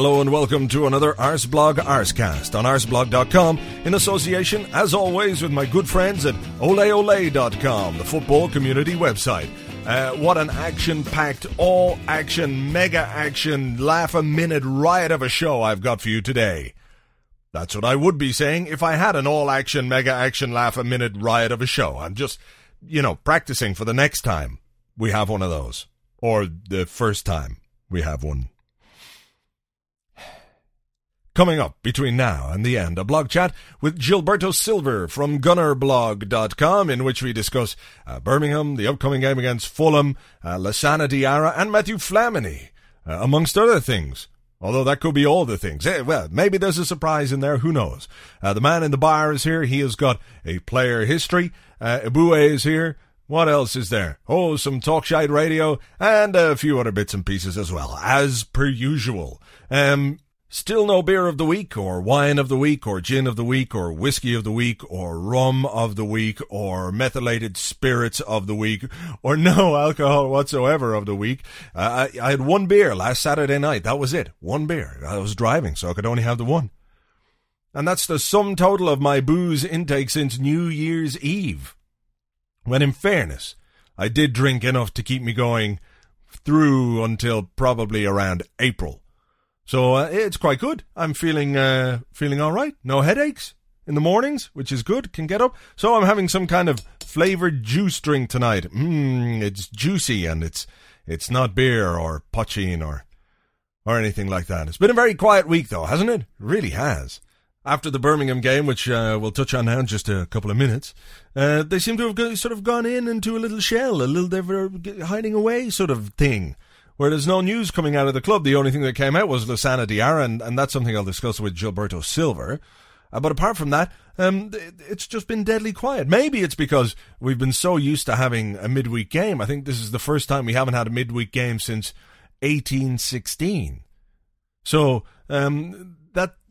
Hello and welcome to another Arsblog Arscast on arsblog.com in association, as always, with my good friends at oleole.com, the football community website. Uh, what an action packed, all action, mega action, laugh a minute riot of a show I've got for you today. That's what I would be saying if I had an all action, mega action, laugh a minute riot of a show. I'm just, you know, practicing for the next time we have one of those. Or the first time we have one Coming up between now and the end, a blog chat with Gilberto Silva from GunnerBlog.com, in which we discuss uh, Birmingham, the upcoming game against Fulham, uh, Lassana Diarra, and Mathieu Flamini, uh, amongst other things. Although that could be all the things. Eh, well, maybe there's a surprise in there. Who knows? Uh, the man in the bar is here. He has got a player history. Uh, Eboué is here. What else is there? Oh, some Talkshite radio and a few other bits and pieces as well, as per usual. Um, Still no beer of the week, or wine of the week, or gin of the week, or whiskey of the week, or rum of the week, or methylated spirits of the week, or no alcohol whatsoever of the week. Uh, I, I had one beer last Saturday night. That was it. One beer. I was driving, so I could only have the one. And that's the sum total of my booze intake since New Year's Eve. When in fairness, I did drink enough to keep me going through until probably around April. So uh, it's quite good. I'm feeling uh, feeling all right. No headaches in the mornings, which is good. Can get up. So I'm having some kind of flavored juice drink tonight. Mmm, it's juicy and it's it's not beer or pochine or or anything like that. It's been a very quiet week though, hasn't it? it really has. After the Birmingham game, which uh, we'll touch on now in just a couple of minutes, uh, they seem to have sort of gone in into a little shell, a little they hiding away sort of thing where there's no news coming out of the club. The only thing that came out was Lassana Diarra, and, and that's something I'll discuss with Gilberto Silva. Uh, but apart from that, um, it's just been deadly quiet. Maybe it's because we've been so used to having a midweek game. I think this is the first time we haven't had a midweek game since 1816. So um,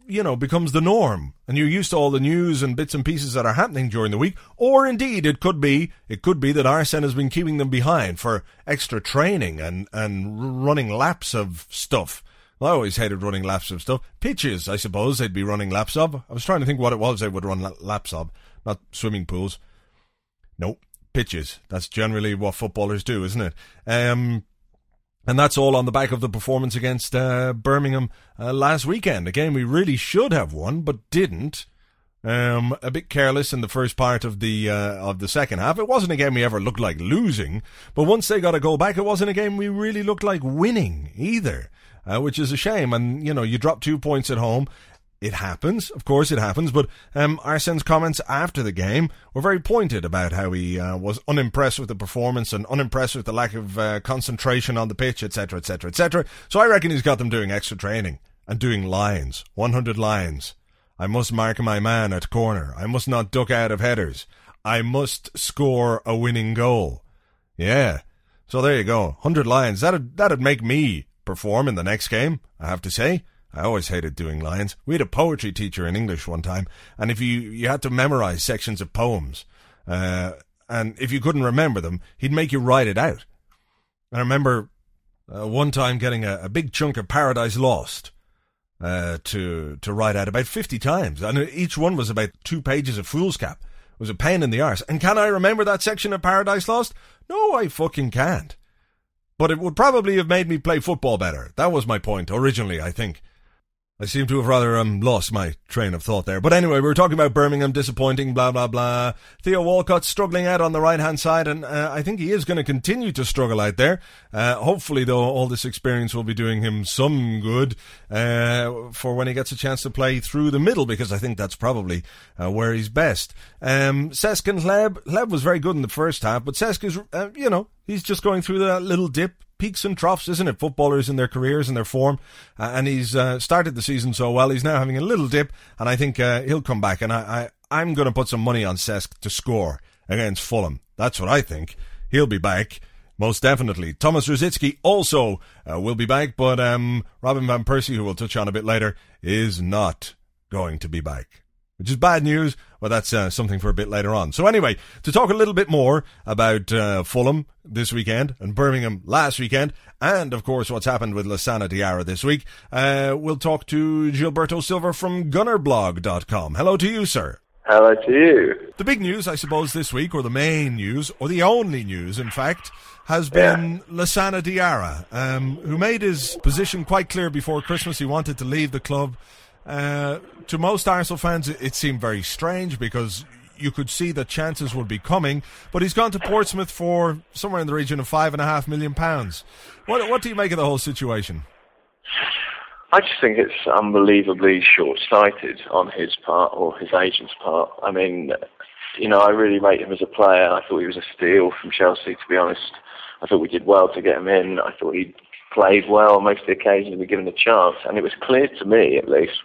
you know, becomes the norm and you're used to all the news and bits and pieces that are happening during the week. Or indeed, it could be, it could be that Arsene has been keeping them behind for extra training and, and running laps of stuff. I always hated running laps of stuff. Pitches, I suppose they'd be running laps of. I was trying to think what it was they would run laps of, not swimming pools. Nope, pitches. That's generally what footballers do, isn't it? Um, and that's all on the back of the performance against uh, Birmingham uh, last weekend. A game we really should have won, but didn't. Um, a bit careless in the first part of the uh, of the second half. It wasn't a game we ever looked like losing, but once they got a goal back, it wasn't a game we really looked like winning either, uh, which is a shame. And you know, you drop two points at home, it happens, of course it happens, but um, Arsene's comments after the game were very pointed about how he uh, was unimpressed with the performance and unimpressed with the lack of uh, concentration on the pitch, etc., etc., etc. So I reckon he's got them doing extra training and doing lines, 100 lines. I must mark my man at corner. I must not duck out of headers. I must score a winning goal. Yeah. So there you go. 100 lines. That'd, that'd make me perform in the next game, I have to say. I always hated doing lines. We had a poetry teacher in English one time, and if you you had to memorize sections of poems, uh, and if you couldn't remember them, he'd make you write it out. I remember uh, one time getting a, a, big chunk of Paradise Lost uh, to to write out about fifty times, and each one was about two pages of foolscap. It was a pain in the arse. And can I remember that section of Paradise Lost? No, I fucking can't. but it would probably have made me play football better. That was my point originally, I think. I seem to have rather um, lost my train of thought there. But anyway, we were talking about Birmingham disappointing, blah, blah, blah. Theo Walcott struggling out on the right hand side, and uh, I think he is going to continue to struggle out there. Uh, hopefully, though, all this experience will be doing him some good uh, for when he gets a chance to play through the middle, because I think that's probably uh, where he's best. Um, Cesc and Hleb. Hleb was very good in the first half, but Cesc is, uh, you know, he's just going through that little dip peaks and troughs, isn't it? Footballers in their careers and their form. Uh, and he's uh, started the season so well. He's now having a little dip, and I think uh, he'll come back. And I, I, I'm going to put some money on Cesc to score against Fulham. That's what I think. He'll be back. Most definitely. Thomas Rosicky also uh, will be back, but um, Robin Van Persie, who we'll touch on a bit later, is not going to be back which is bad news, but that's uh, something for a bit later on. So anyway, to talk a little bit more about uh, Fulham this weekend and Birmingham last weekend, and of course what's happened with Lassana Diarra this week, uh, we'll talk to Gilberto Silva from GunnerBlog.com. Hello to you, sir. Hello to you. The big news, I suppose, this week, or the main news, or the only news, in fact, has been yeah. Lassana Diarra, um, who made his position quite clear before Christmas. He wanted to leave the club. Uh, to most Arsenal fans, it, seemed very strange because you could see that chances would be coming. But he's gone to Portsmouth for somewhere in the region of five and a half million pounds. What, what do you make of the whole situation? I just think it's unbelievably short-sighted on his part or his agent's part. I mean, you know, I really rate him as a player. I thought he was a steal from Chelsea, to be honest. I thought we did well to get him in. I thought he played well most of the occasions we were given a chance. And it was clear to me, at least,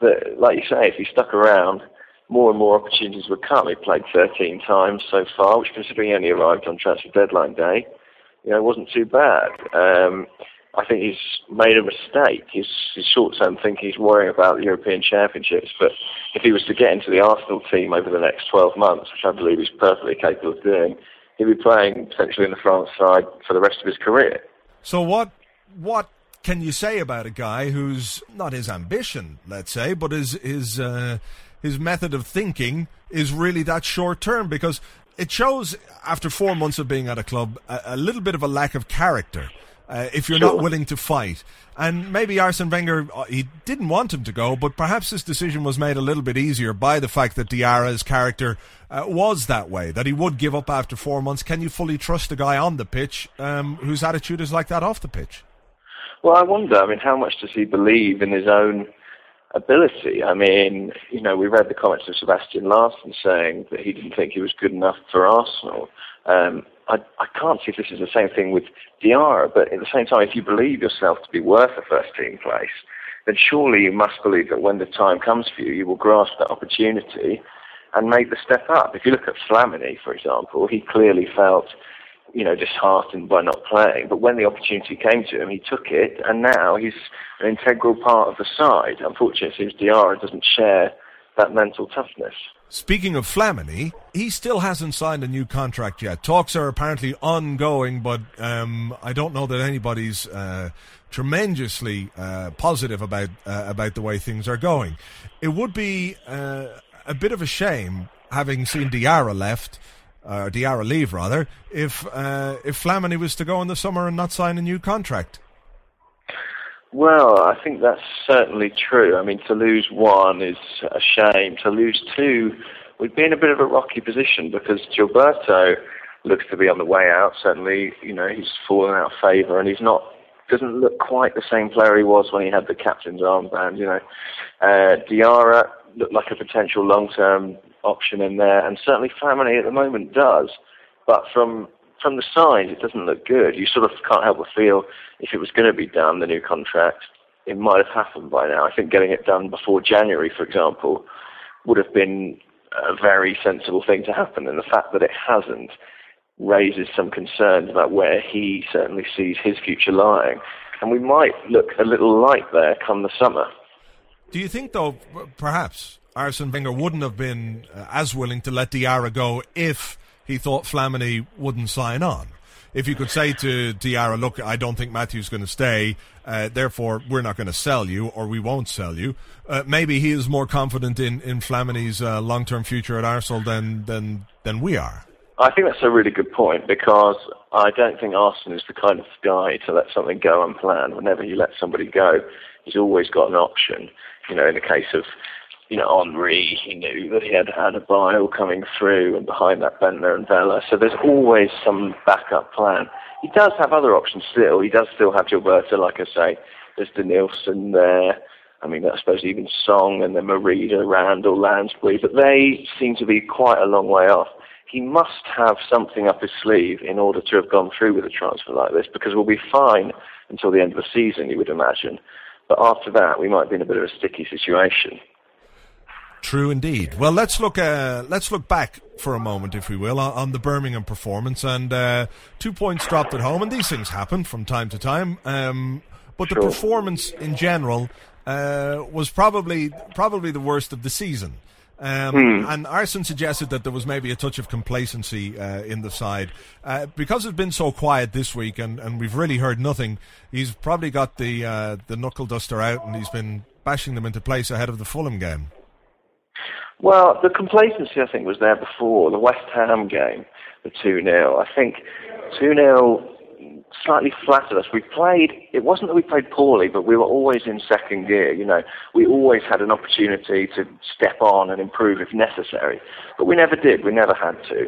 that, like you say, if he stuck around, more and more opportunities would come. He played 13 times so far, which considering he only arrived on transfer deadline day, you know, wasn't too bad. Um, I think he's made a mistake. His, his short-term thinking, he's worrying about the European Championships. But if he was to get into the Arsenal team over the next 12 months, which I believe he's perfectly capable of doing, he'd be playing potentially in the France side for the rest of his career. So what what can you say about a guy who's not his ambition, let's say, but his his uh, his method of thinking is really that short term? Because it shows after four months of being at a club a, a little bit of a lack of character. Uh, if you're sure. not willing to fight, and maybe Arsene Wenger uh, he didn't want him to go, but perhaps this decision was made a little bit easier by the fact that Diarra's character uh, was that way, that he would give up after four months. Can you fully trust a guy on the pitch um, whose attitude is like that off the pitch? Well, I wonder. I mean, how much does he believe in his own ability? I mean, you know, we read the comments of Sebastian Larsson saying that he didn't think he was good enough for Arsenal. Um, I, I can't see if this is the same thing with Diarra, but at the same time, if you believe yourself to be worth a first team place, then surely you must believe that when the time comes for you, you will grasp that opportunity and make the step up. If you look at Flamini, for example, he clearly felt you know, disheartened by not playing. But when the opportunity came to him, he took it, and now he's an integral part of the side. Unfortunately, it seems Diarra doesn't share that mental toughness. Speaking of Flamini, he still hasn't signed a new contract yet. Talks are apparently ongoing, but um, I don't know that anybody's uh, tremendously uh, positive about uh, about the way things are going. It would be uh, a bit of a shame having seen Diarra left or Diarra leave rather, if uh, if Flamini was to go in the summer and not sign a new contract? Well, I think that's certainly true. I mean, to lose one is a shame. To lose two we'd be in a bit of a rocky position because Gilberto looks to be on the way out. Certainly, you know, he's fallen out of favour and he's not doesn't look quite the same player he was when he had the captain's armband. You know, uh, Diarra looked like a potential long-term option in there, and certainly Flamini at the moment does. But from from the side, it doesn't look good. You sort of can't help but feel if it was going to be done, the new contract, it might have happened by now. I think getting it done before January, for example, would have been a very sensible thing to happen. And the fact that it hasn't raises some concerns about where he certainly sees his future lying. And we might look a little light there come the summer. Do you think, though, perhaps Arsene Wenger wouldn't have been uh, as willing to let Diarra go if he thought Flamini wouldn't sign on. If you could say to Diarra, look, I don't think Mathieu's going to stay, uh, therefore we're not going to sell you or we won't sell you. Uh, maybe he is more confident in, in Flamini's uh, long-term future at Arsenal than, than, than we are. I think that's a really good point because I don't think Arsene is the kind of guy to let something go unplanned. Whenever you let somebody go, he's always got an option. You know, in the case of you know, Henry, he knew that he had Adebayor coming through, and behind that Bendtner and Vela. So there's always some backup plan. He does have other options still. He does still have Gilberto, like I say. There's Denilson there. I mean, I suppose even Song and then Merida, Randall, Lansbury, but they seem to be quite a long way off. He must have something up his sleeve in order to have gone through with a transfer like this, because we'll be fine until the end of the season, you would imagine. But after that, we might be in a bit of a sticky situation. True indeed. Well, let's look. Uh, let's look back for a moment, if we will, on, on the Birmingham performance and uh, two points dropped at home, and these things happen from time to time. Um, but the performance in general uh, was probably probably the worst of the season. Um, hmm. And Arsene suggested that there was maybe a touch of complacency uh, in the side. Uh, because it's been so quiet this week and, and we've really heard nothing, he's probably got the, uh, the knuckle duster out and he's been bashing them into place ahead of the Fulham game. Well, the complacency, I think, was there before. The West Ham game, the 2 0. I think 2 0 slightly flattered us. We played, it wasn't that we played poorly, but we were always in second gear. You know, we always had an opportunity to step on and improve if necessary. But we never did. We never had to.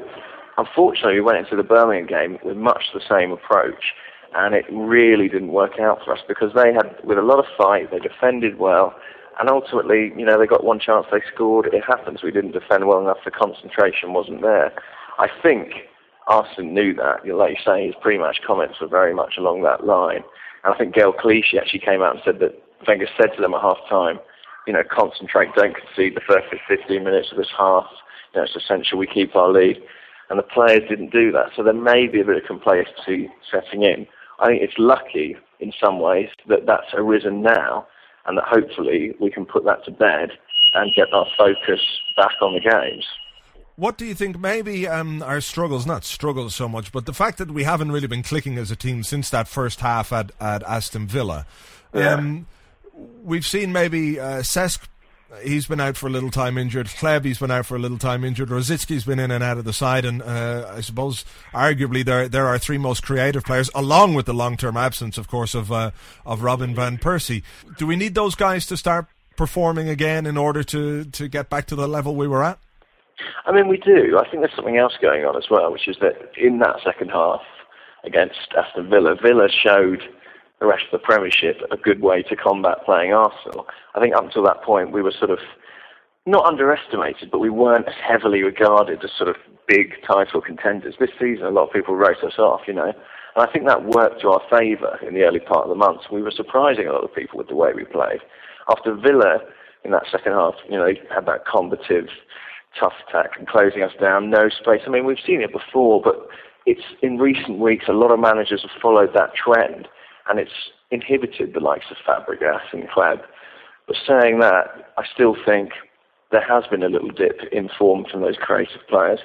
Unfortunately, we went into the Birmingham game with much the same approach. And it really didn't work out for us because they had, with a lot of fight, they defended well, and ultimately, you know, they got one chance, they scored. It happens. We didn't defend well enough. The concentration wasn't there. I think Arsene knew that. Like you say, his pre-match comments were very much along that line. And I think Gael Clichy actually came out and said that Wenger said to them at half-time, you know, concentrate, don't concede the first 15 minutes of this half. You know, it's essential we keep our lead. And the players didn't do that. So there may be a bit of complacency setting in. I think it's lucky in some ways that that's arisen now and that hopefully we can put that to bed and get our focus back on the games. What do you think? Maybe um, our struggles, not struggles so much, but the fact that we haven't really been clicking as a team since that first half at, at Aston Villa. Yeah. Um, we've seen maybe uh, Cesc he's been out for a little time injured. Hleb, he's been out for a little time injured. Rosicky's been in and out of the side, and uh, I suppose arguably there there are three most creative players, along with the long term absence, of course, of uh, of Robin van Persie. Do we need those guys to start performing again in order to to get back to the level we were at? I mean, we do. I think there's something else going on as well, which is that in that second half against Aston Villa, Villa showed the rest of the Premiership a good way to combat playing Arsenal. I think up until that point we were sort of not underestimated, but we weren't as heavily regarded as sort of big title contenders. This season, a lot of people wrote us off, you know, and I think that worked to our favour in the early part of the months. We were surprising a lot of people with the way we played. After Villa, in that second half, you know, had that combative, tough attack and closing us down, no space. I mean, we've seen it before, but it's in recent weeks a lot of managers have followed that trend and it's inhibited the likes of Fabregas and Hleb. But saying that, I still think there has been a little dip in form from those creative players.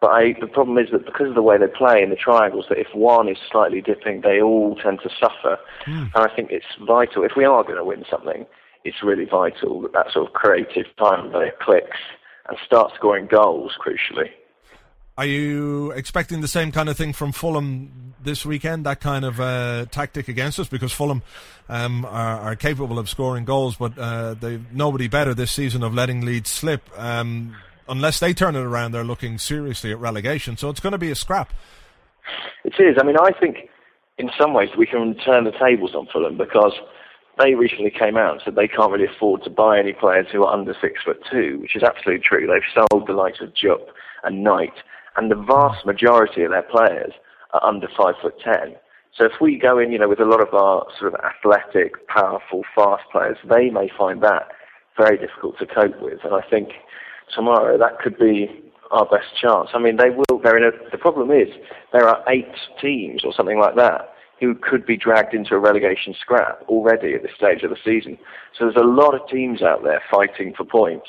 But I, the problem is that because of the way they play in the triangles, that if one is slightly dipping, they all tend to suffer. Mm. And I think it's vital. If we are going to win something, it's really vital that that sort of creative time player clicks and starts scoring goals, crucially. Are you expecting the same kind of thing from Fulham this weekend? That kind of uh, tactic against us, because Fulham um, are, are, capable of scoring goals, but uh, they've nobody better this season of letting leads slip. Um, unless they turn it around, they're looking seriously at relegation. So it's going to be a scrap. It is. I mean, I think in some ways we can turn the tables on Fulham because they recently came out and said they can't really afford to buy any players who are under six foot two, which is absolutely true. They've sold the likes of Jupp and Knight and the vast majority of their players are under five foot ten. So if we go in, you know, with a lot of our sort of athletic, powerful, fast players, they may find that very difficult to cope with. And I think tomorrow that could be our best chance. I mean, they will. They're in a, the problem is there are eight teams or something like that who could be dragged into a relegation scrap already at this stage of the season. So there's a lot of teams out there fighting for points.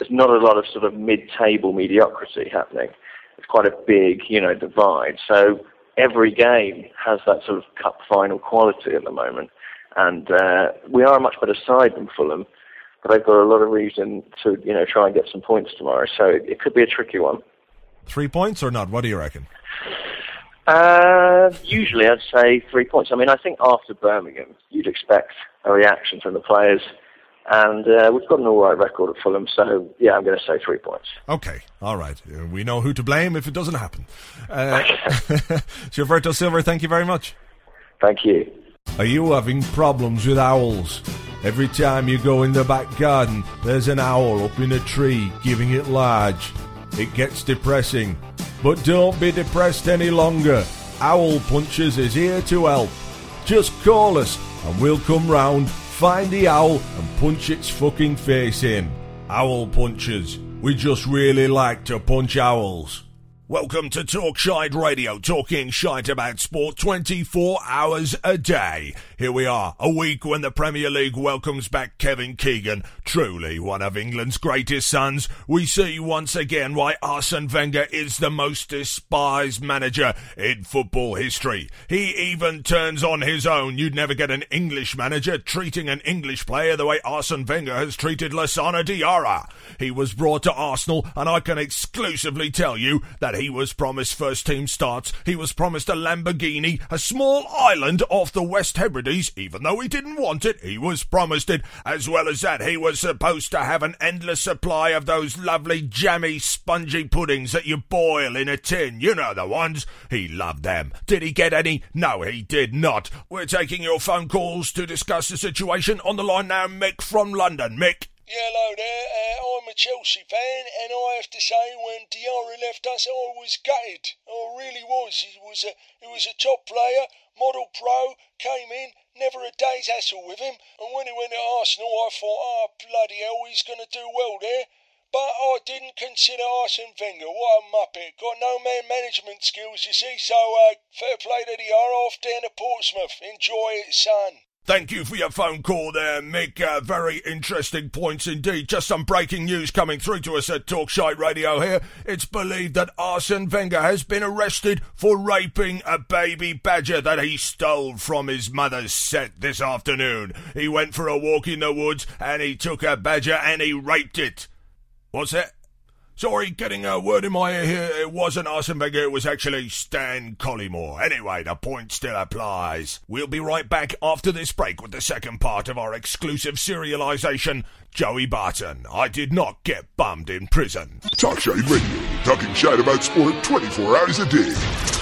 There's not a lot of sort of mid-table mediocrity happening. It's quite a big, you know, divide. So every game has that sort of cup final quality at the moment, and uh, we are a much better side than Fulham. But they've got a lot of reason to, you know, try and get some points tomorrow. So it, it could be a tricky one. Three points or not? What do you reckon? Uh, usually, I'd say three points. I mean, I think after Birmingham, you'd expect a reaction from the players, and uh, we've got an all right record at Fulham. So, yeah, I'm going to say three points. Okay, all right. We know who to blame if it doesn't happen. Uh, Gilberto Silva, thank you very much. Thank you. Are you having problems with owls? Every time you go in the back garden, there's an owl up in a tree giving it large. It gets depressing. But don't be depressed any longer. Owl Punches is here to help. Just call us and we'll come round, find the owl and punch its fucking face in. Owl Punches. We just really like to punch owls. Welcome to Talk Shite Radio, talking shite about sport 24 hours a day. Here we are, a week when the Premier League welcomes back Kevin Keegan, truly one of England's greatest sons. We see once again why Arsene Wenger is the most despised manager in football history. He even turns on his own. You'd never get an English manager treating an English player the way Arsene Wenger has treated Lassana Diarra. He was brought to Arsenal, and I can exclusively tell you that he was promised first team starts. He was promised a Lamborghini, a small island off the West Hebrides, even though he didn't want it. He was promised it. As well as that, he was supposed to have an endless supply of those lovely jammy, spongy puddings that you boil in a tin. You know the ones. He loved them. Did he get any? No, he did not. We're taking your phone calls to discuss the situation. On the line now, Mick from London. Mick. Yeah, hello there. Uh, I'm a Chelsea fan, and I have to say, when Diarra left us, I was gutted. I really was. He was a he was a top player, model pro, came in, never a day's hassle with him. And when he went to Arsenal, I thought, oh bloody hell, he's going to do well there. But I didn't consider Arsene Wenger. What a muppet. Got no man management skills, you see. So uh, fair play to Diarra off down to Portsmouth. Enjoy it, son. Thank you for your phone call there, Mick. Uh, very interesting points indeed. Just some breaking news coming through to us at Talkshite Radio here. It's believed that Arsene Wenger has been arrested for raping a baby badger that he stole from his mother's sett this afternoon. He went for a walk in the woods and he took a badger and he raped it. What's that? Sorry, getting a word in my ear here. It wasn't Arsene Wenger, it was actually Stan Collymore. Anyway, the point still applies. We'll be right back after this break with the second part of our exclusive serialization, Joey Barton. I did not get bummed in prison. Talk Radio, talking shite about sport 24 hours a day.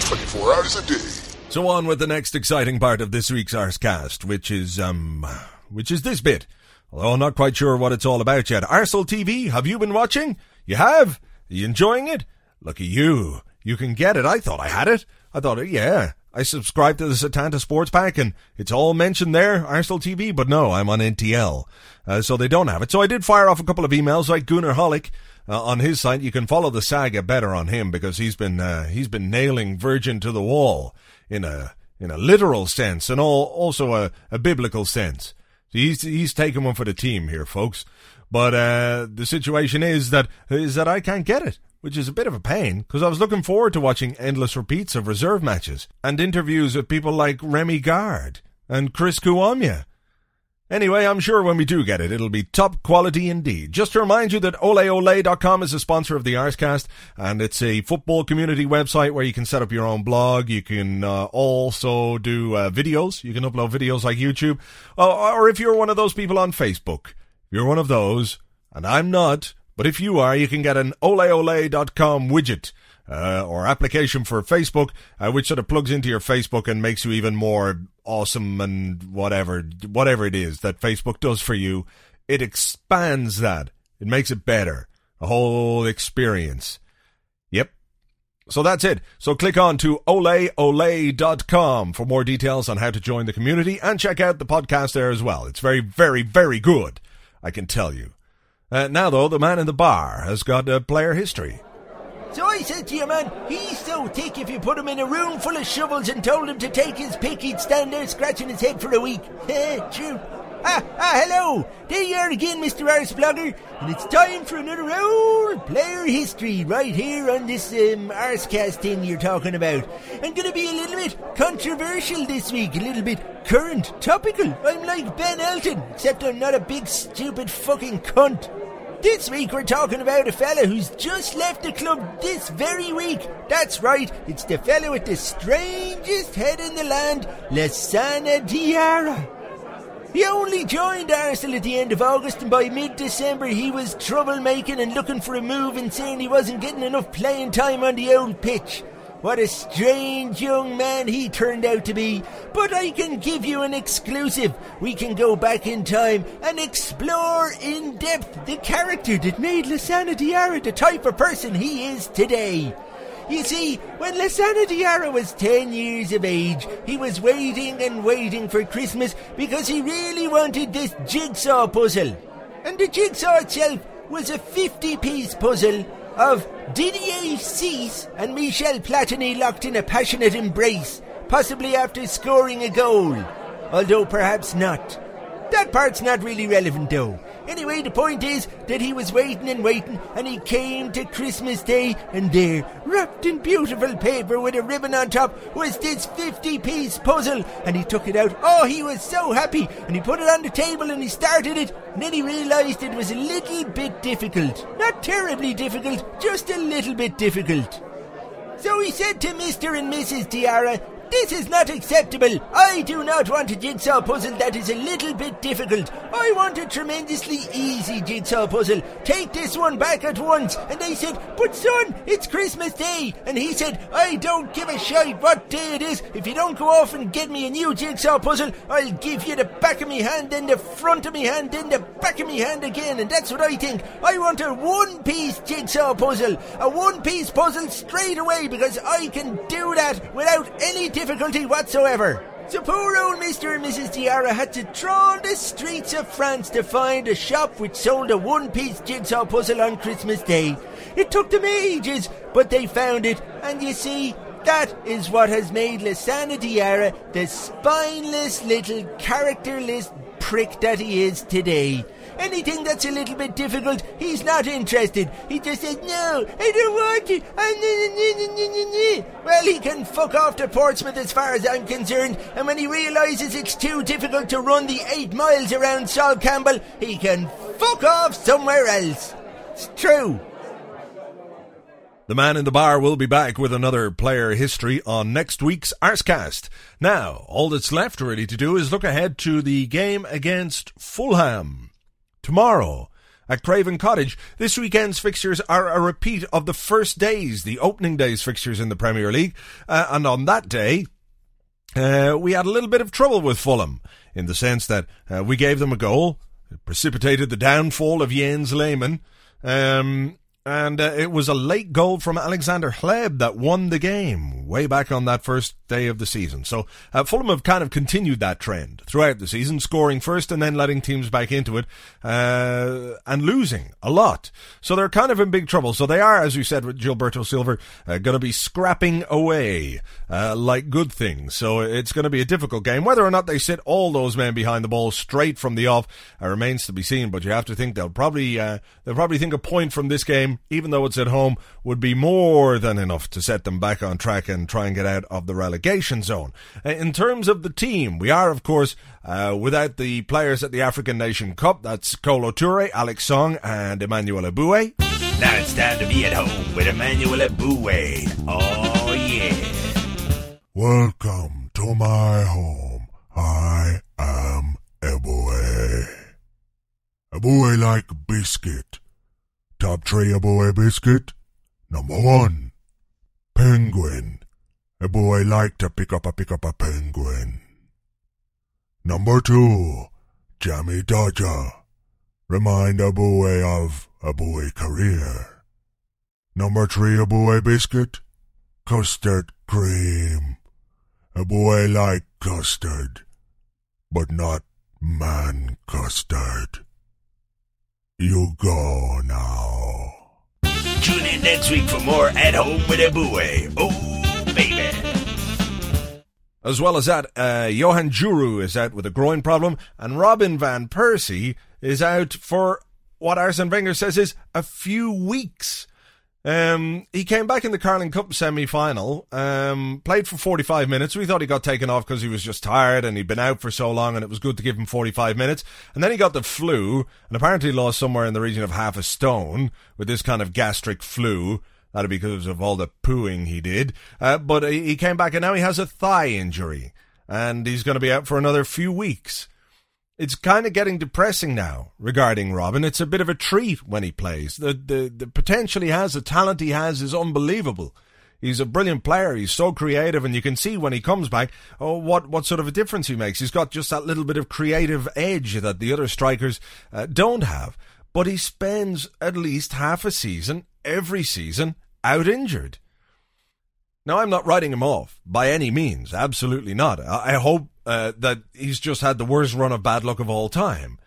24 hours a day. So on with the next exciting part of this week's Arscast, which is, um, which is this bit. Although I'm not quite sure what it's all about yet. Arsel TV, have you been watching? You have? Are you enjoying it? Look at you. You can get it. I thought I had it. I thought, yeah. I subscribed to the Setanta Sports Pack and it's all mentioned there, Arsenal TV, but no, I'm on NTL. Uh, so they don't have it. So I did fire off a couple of emails like Goonerholic. Uh, on his site, you can follow the saga better on him because he's been uh, he's been nailing Virgin to the wall in a in a literal sense and all, also a, a biblical sense. So he's he's taking one for the team here, folks. But uh, the situation is that is that I can't get it, which is a bit of a pain because I was looking forward to watching endless repeats of reserve matches and interviews with people like Remi Garde and Chris Kiwomya. Anyway, I'm sure when we do get it, it'll be top quality indeed. Just to remind you that oleole.com is a sponsor of the Arscast, and it's a football community website where you can set up your own blog. You can uh, also do uh, videos. You can upload videos like YouTube. Or, or if you're one of those people on Facebook, you're one of those, and I'm not, but if you are, you can get an oleole.com widget uh, or application for Facebook, uh, which sort of plugs into your Facebook and makes you even more awesome and whatever, whatever it is that Facebook does for you. It expands that. It makes it better. A whole experience. Yep. So that's it. So click on to oleole.com for more details on how to join the community and check out the podcast there as well. It's very, very, very good. I can tell you. Uh, now though, the man in the bar has got a player history. So I said to your man, he's so thick if you put him in a room full of shovels and told him to take his pick, he'd stand there scratching his head for a week. True. Ah, ah, hello! There you are again, Mr. Arse Blogger, and it's time for another old player history right here on this um, Arsecast thing you're talking about. I'm gonna be a little bit controversial this week, a little bit current, topical. I'm like Ben Elton, except I'm not a big, stupid fucking cunt. This week we're talking about a fella who's just left the club this very week. That's right, it's the fella with the strangest head in the land, Lassana Diarra. He only joined Arsenal at the end of August, and by mid December he was troublemaking and looking for a move and saying he wasn't getting enough playing time on the old pitch. What a strange young man he turned out to be. But I can give you an exclusive. We can go back in time and explore in depth the character that made Lassana Diarra the type of person he is today. You see, when Lassana Diarra was 10 years of age, he was waiting and waiting for Christmas because he really wanted this jigsaw puzzle. And the jigsaw itself was a 50 piece puzzle of Didier Six and Michel Platini locked in a passionate embrace, possibly after scoring a goal. Although perhaps not. That part's not really relevant though. Anyway, the point is that he was waiting and waiting, and he came to Christmas Day, and there, wrapped in beautiful paper with a ribbon on top, was this 50 piece puzzle, and he took it out. Oh, he was so happy, and he put it on the table and he started it, and then he realised it was a little bit difficult. Not terribly difficult, just a little bit difficult. So he said to Mr. and Mrs. Diarra, this is not acceptable. I do not want a jigsaw puzzle that is a little bit difficult. I want a tremendously easy jigsaw puzzle. Take this one back at once. And I said, But son, it's Christmas Day. And he said, I don't give a shite what day it is. If you don't go off and get me a new jigsaw puzzle, I'll give you the back of me hand, then the front of me hand, then the back of me hand again. And that's what I think. I want a one piece jigsaw puzzle. A one piece puzzle straight away because I can do that without any difficulty whatsoever. So poor old Mr. and Mrs. Diarra had to trawl the streets of France to find a shop which sold a one-piece jigsaw puzzle on Christmas Day. It took them ages, but they found it, and you see, that is what has made Lassana Diarra the spineless little characterless prick that he is today. Anything that's a little bit difficult, he's not interested. He just says, no, I don't want to. Well, he can fuck off to Portsmouth as far as I'm concerned, and when he realises it's too difficult to run the eight miles around Sol Campbell, he can fuck off somewhere else. It's true. The man in the bar will be back with another player history on next week's Arsecast. Now, all that's left really to do is look ahead to the game against Fulham tomorrow at Craven Cottage. This weekend's fixtures are a repeat of the first days, the opening day's fixtures in the Premier League. Uh, and on that day, uh, we had a little bit of trouble with Fulham in the sense that uh, we gave them a goal. It precipitated the downfall of Jens Lehmann. Um, and uh, it was a late goal from Alexander Hleb that won the game way back on that first day of the season. So uh, Fulham have kind of continued that trend throughout the season, scoring first and then letting teams back into it uh, and losing a lot. So they're kind of in big trouble. So they are, as you said with Gilberto Silva, uh, going to be scrapping away uh, like good things. So it's going to be a difficult game. Whether or not they sit all those men behind the ball straight from the off uh, remains to be seen. But you have to think they'll probably they'll probably think a point from this game even though it's at home, would be more than enough to set them back on track and try and get out of the relegation zone. Uh, in terms of the team, we are, of course, uh, without the players at the African Nation Cup. That's Kolo Toure, Alex Song, and Emmanuel Eboué. Now it's time to be at home with Emmanuel Eboué. Oh, yeah. Welcome to my home. I am Eboué. Eboué like biscuit. Top tray boy biscuit. Number one. Penguin. A boy like to pick up a pick up a penguin. Number two, Jammy Dodger. Remind a boy of a boy career. Number three, a boy biscuit. Custard cream. A boy like custard, but not man custard. You go now. Tune in next week for more At Home with a Oh, baby. As well as that, uh, Johan Djourou is out with a groin problem, and Robin Van Persie is out for what Arsene Wenger says is a few weeks. Um, he came back in the Carling Cup semi final, um, played for 45 minutes. We thought he got taken off because he was just tired and he'd been out for so long and it was good to give him 45 minutes. And then he got the flu and apparently lost somewhere in the region of half a stone with this kind of gastric flu. That'd be because of all the pooing he did. Uh, but he came back and now he has a thigh injury and he's going to be out for another few weeks. It's kind of getting depressing now regarding Robin. It's a bit of a treat when he plays. The, the, the potential he has, the talent he has is unbelievable. He's a brilliant player. He's so creative, and you can see when he comes back, oh, what, what sort of a difference he makes. He's got just that little bit of creative edge that the other strikers uh, don't have. But he spends at least half a season, every season, out injured. Now, I'm not writing him off by any means. Absolutely not. I, I hope uh, that he's just had the worst run of bad luck of all time.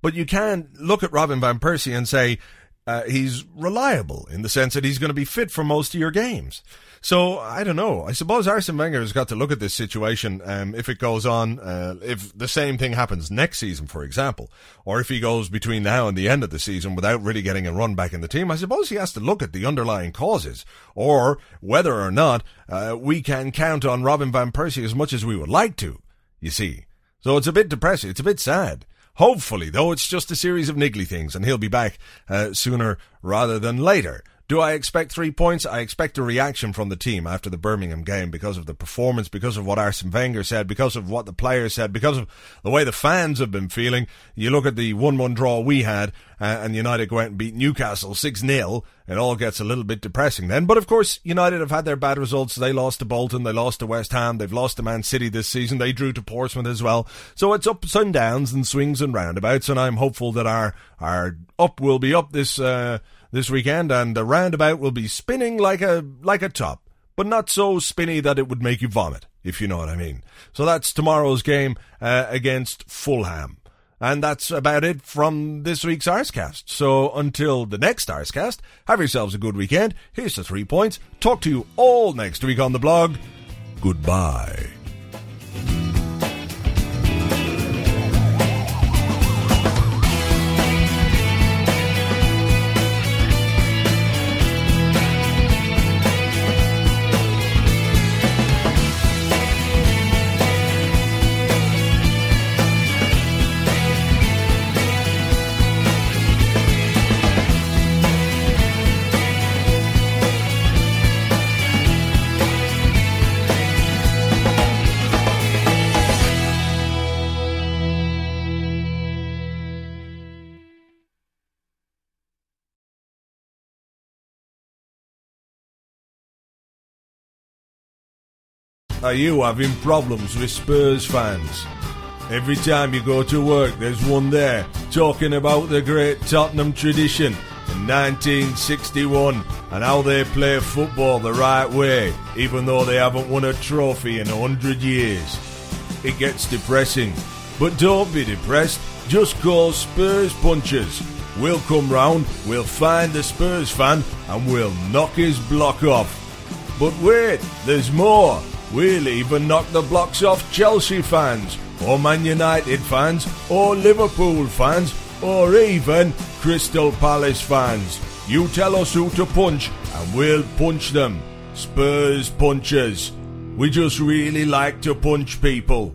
But you can look at Robin Van Persie and say uh, he's reliable in the sense that he's going to be fit for most of your games. So I don't know. I suppose Arsene Wenger has got to look at this situation. Um, if it goes on, uh, if the same thing happens next season, for example, or if he goes between now and the end of the season without really getting a run back in the team, I suppose he has to look at the underlying causes, or whether or not uh, we can count on Robin van Persie as much as we would like to. You see, so it's a bit depressing. It's a bit sad. Hopefully, though, it's just a series of niggly things, and he'll be back uh, sooner rather than later. Do I expect three points? I expect a reaction from the team after the Birmingham game because of the performance, because of what Arsene Wenger said, because of what the players said, because of the way the fans have been feeling. You look at the 1-1 draw we had, uh, and United go out and beat Newcastle 6-0. It all gets a little bit depressing then. But of course, United have had their bad results. They lost to Bolton, they lost to West Ham, they've lost to Man City this season. They drew to Portsmouth as well. So it's ups and downs and swings and roundabouts, and I'm hopeful that our, our up will be up this, uh, this weekend, and the roundabout will be spinning like a like a top, but not so spinny that it would make you vomit, if you know what I mean. So that's tomorrow's game uh, against Fulham. And that's about it from this week's Arscast. So until the next Arscast, have yourselves a good weekend. Here's the three points. Talk to you all next week on the blog. Goodbye. Are you having problems with Spurs fans? Every time you go to work, there's one there talking about the great Tottenham tradition in 1961 and how they play football the right way, even though they haven't won a trophy in a hundred years. It gets depressing. But don't be depressed, just call Spurs Punchers. We'll come round, we'll find the Spurs fan, and we'll knock his block off. But wait, there's more. We'll even knock the blocks off Chelsea fans, or Man United fans, or Liverpool fans, or even Crystal Palace fans. You tell us who to punch, and we'll punch them. Spurs punchers. We just really like to punch people.